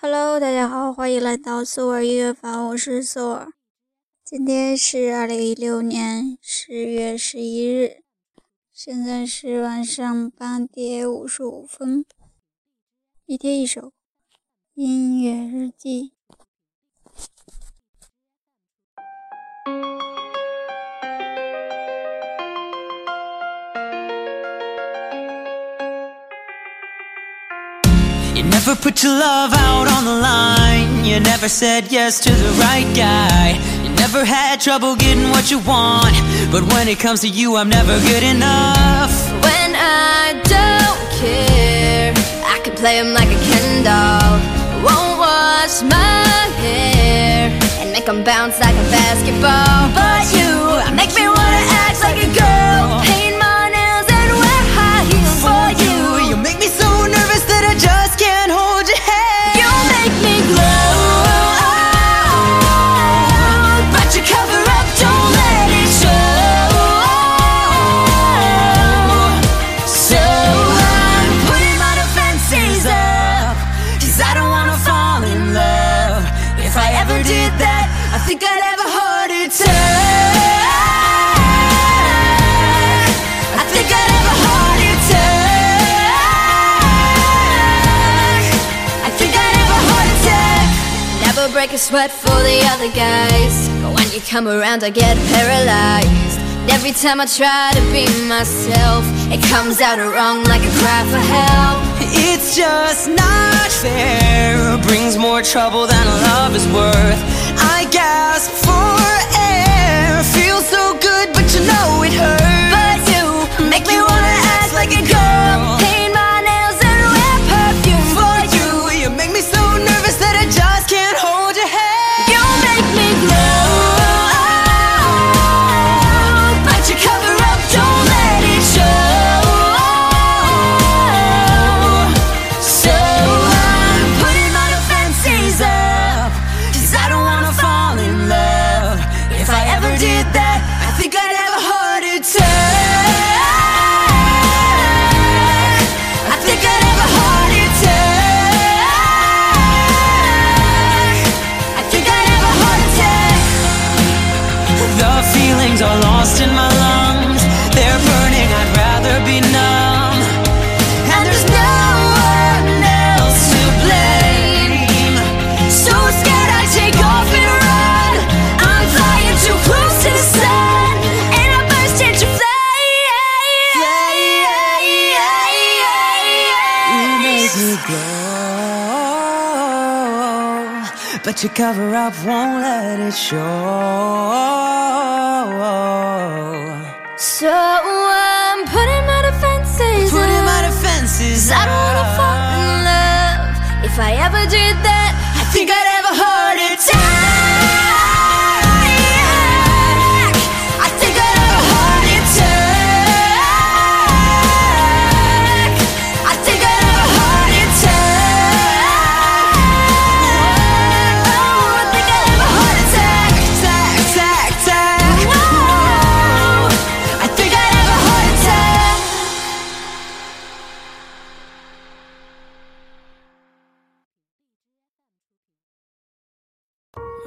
Hello，大家好，欢迎来到苏尔音乐房，我是苏尔。今天是二零一六年十月十一日，现在是晚上八点五十五分。一天一首音乐日记。Never put your love out on the line. You never said yes to the right guy. You never had trouble getting what you want. But when it comes to you, I'm never good enough. When I don't care, I can play him like a Ken doll. Won't wash my hair and make him bounce like a basketball. But you make me wanna act like a girl, paint my nails and wear high heels for you. You make me so nervous that I just can't sweat for the other guys. But when you come around, I get paralyzed. And every time I try to be myself, it comes out wrong like a cry for help. It's just not fair. Brings more trouble than love is worth. I gasp for air. Feels so good, but you know but your cover up won't let it show. So I'm putting my defenses Putting my up. I don't wanna fall in love. If I ever did that, I think I'd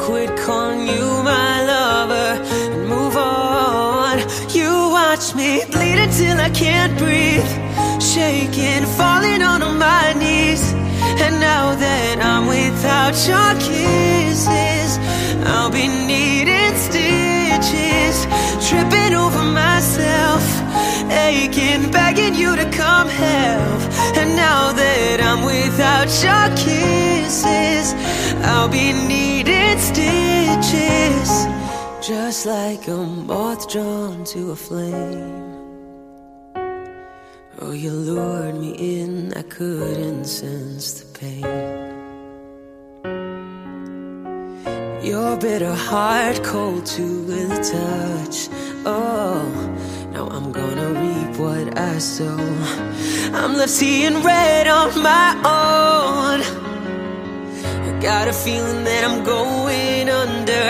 quit calling you my lover and move on. You watch me bleed until I can't breathe, shaking, falling on my knees. And now that I'm without your kisses, I'll be needing stitches, tripping over myself aching, begging you to come help. And now that I'm without your kisses, I'll be needing stitches. Just like a moth drawn to a flame. Oh, you lured me in, I couldn't sense the pain. Your bitter heart cold to the touch. Oh, now I'm gonna reap what I sow. I'm left seeing red on my own. Got a feeling that I'm going under,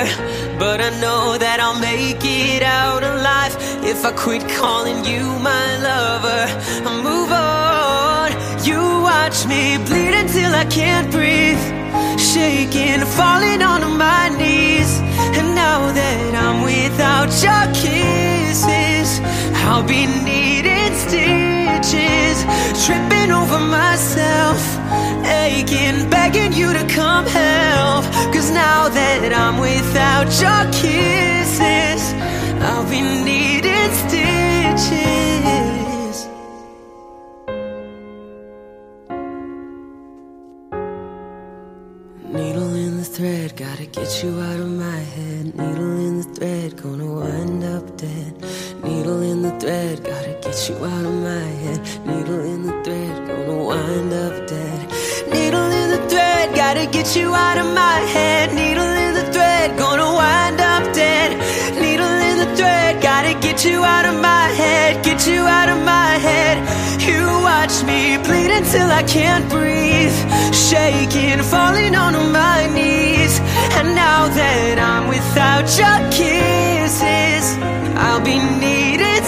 but I know that I'll make it out alive if I quit calling you my lover. I move on. You watch me bleed until I can't breathe shaking, falling onto my knees. And now that I'm without your kisses, I'll be needing stitches, tripping over myself, aching, begging you to come help. Cause now that I'm without your get you out of my head. Needle in the thread, gonna wind up dead. Needle in the thread, gotta get you out of my head. Get you out of my head. You watch me bleed until I can't breathe. Shaking, falling onto my knees. And now that I'm without your kisses, I'll be needing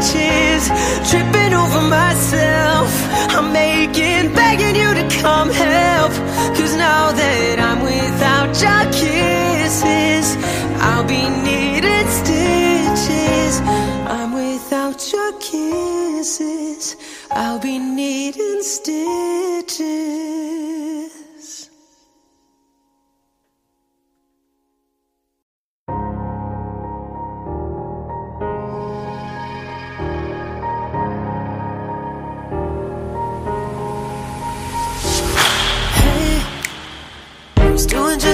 stitches. Tripping over myself. I'm making, begging you to come help. Cause now that I'm without your kisses, I'll be needing stitches. I'm without your kisses. I'll be needing stitches.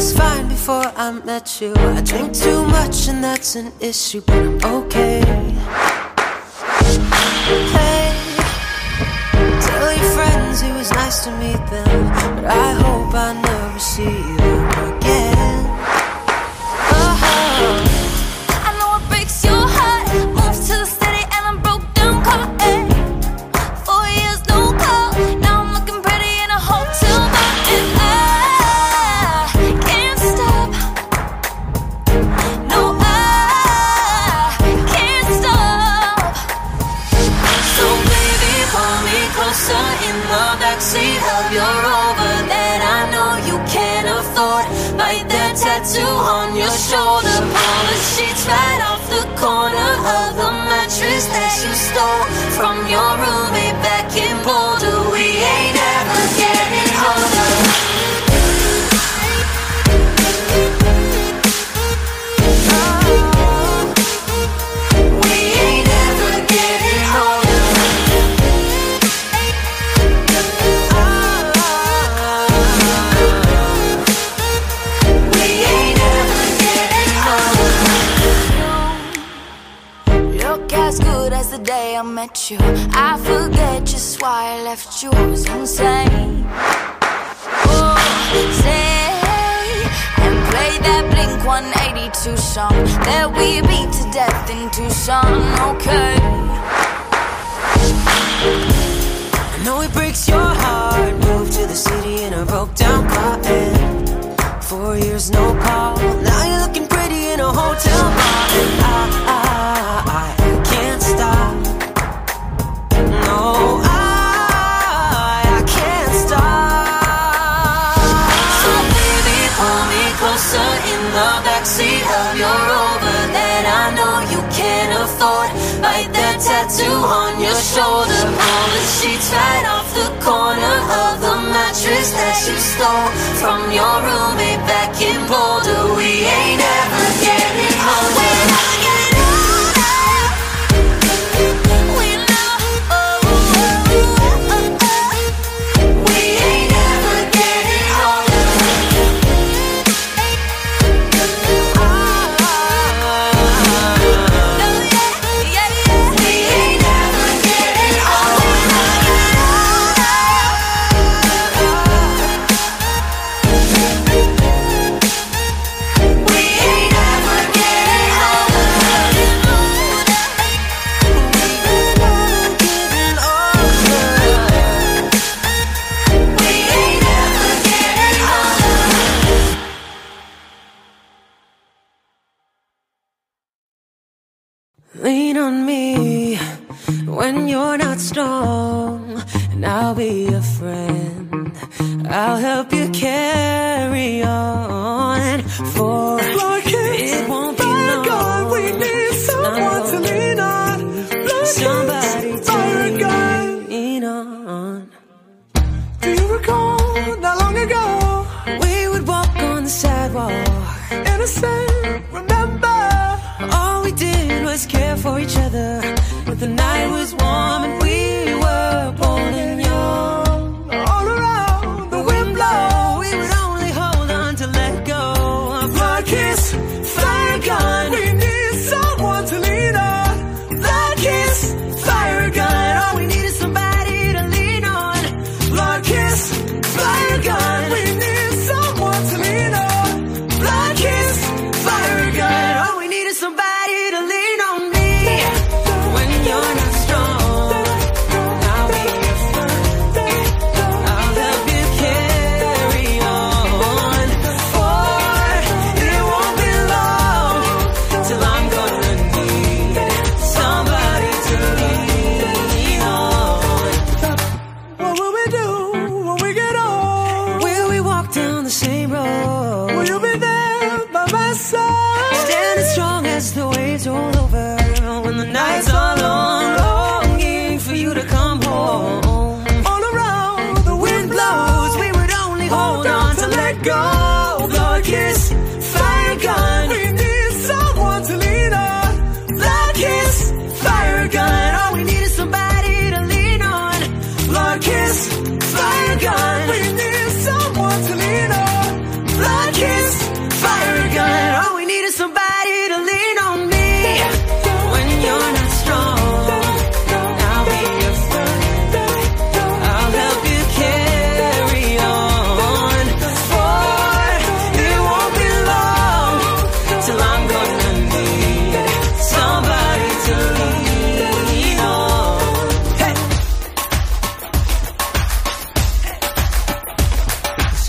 Was fine before I met you. I drink too much and that's an issue, but I'm okay. Hey, tell your friends it was nice to meet them, but I hope I never see them the backseat of your Rover that I know you can't afford. Bite that tattoo on your shoulder, pull the sheets right off the corner of the mattress that you stole from your roommate met you. I forget just why I left you. I was insane. Oh, say and play that Blink 182 song that we beat to death in Tucson. Okay. I know it breaks your heart. Moved to the city in a broke down car. And four years no call. Right off the corner of the mattress that you stole from your roommate back in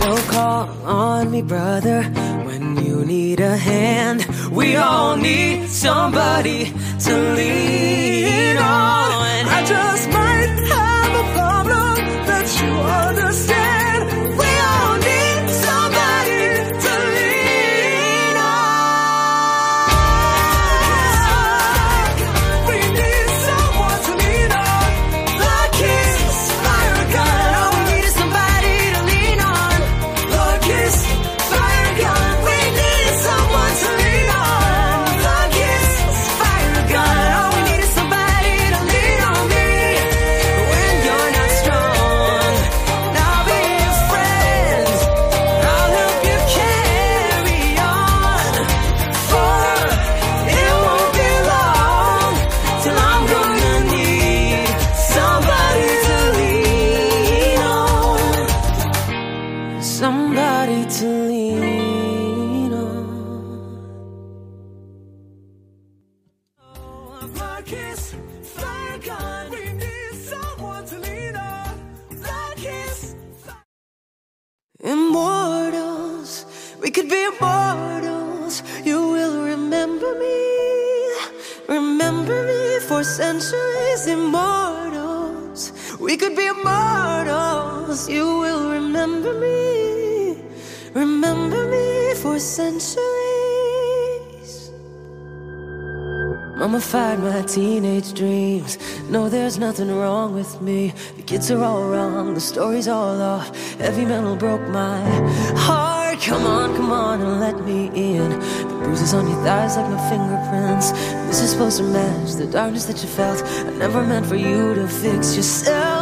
So call on me, brother, when you need a hand. We all need somebody to lean on. I just might have a problem that you are. centuries immortals. We could be immortals. You will remember me, remember me for centuries. Mummified my teenage dreams. No, there's nothing wrong with me. The kids are all wrong, the story's all off. Heavy metal broke my heart. Come on, come on, and let me in. The bruises on your thighs like my fingerprints. This is supposed to match the darkness that you felt. I never meant for you to fix yourself.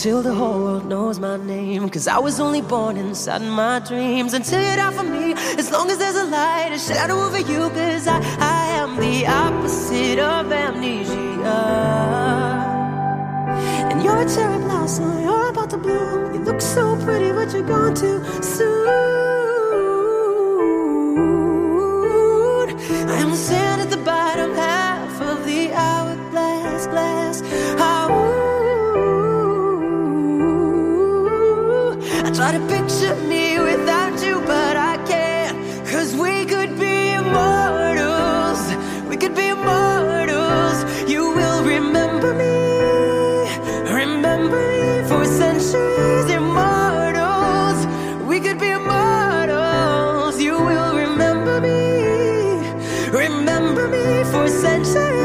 Until the whole world knows my name. Cause I was only born inside my dreams. Until you die for me, as long as there's a light, a shadow over you. Cause I, I am the opposite of amnesia. And you're a cherry blossom, you're about to bloom. You look so pretty, but you're gone too soon. Remember me for centuries.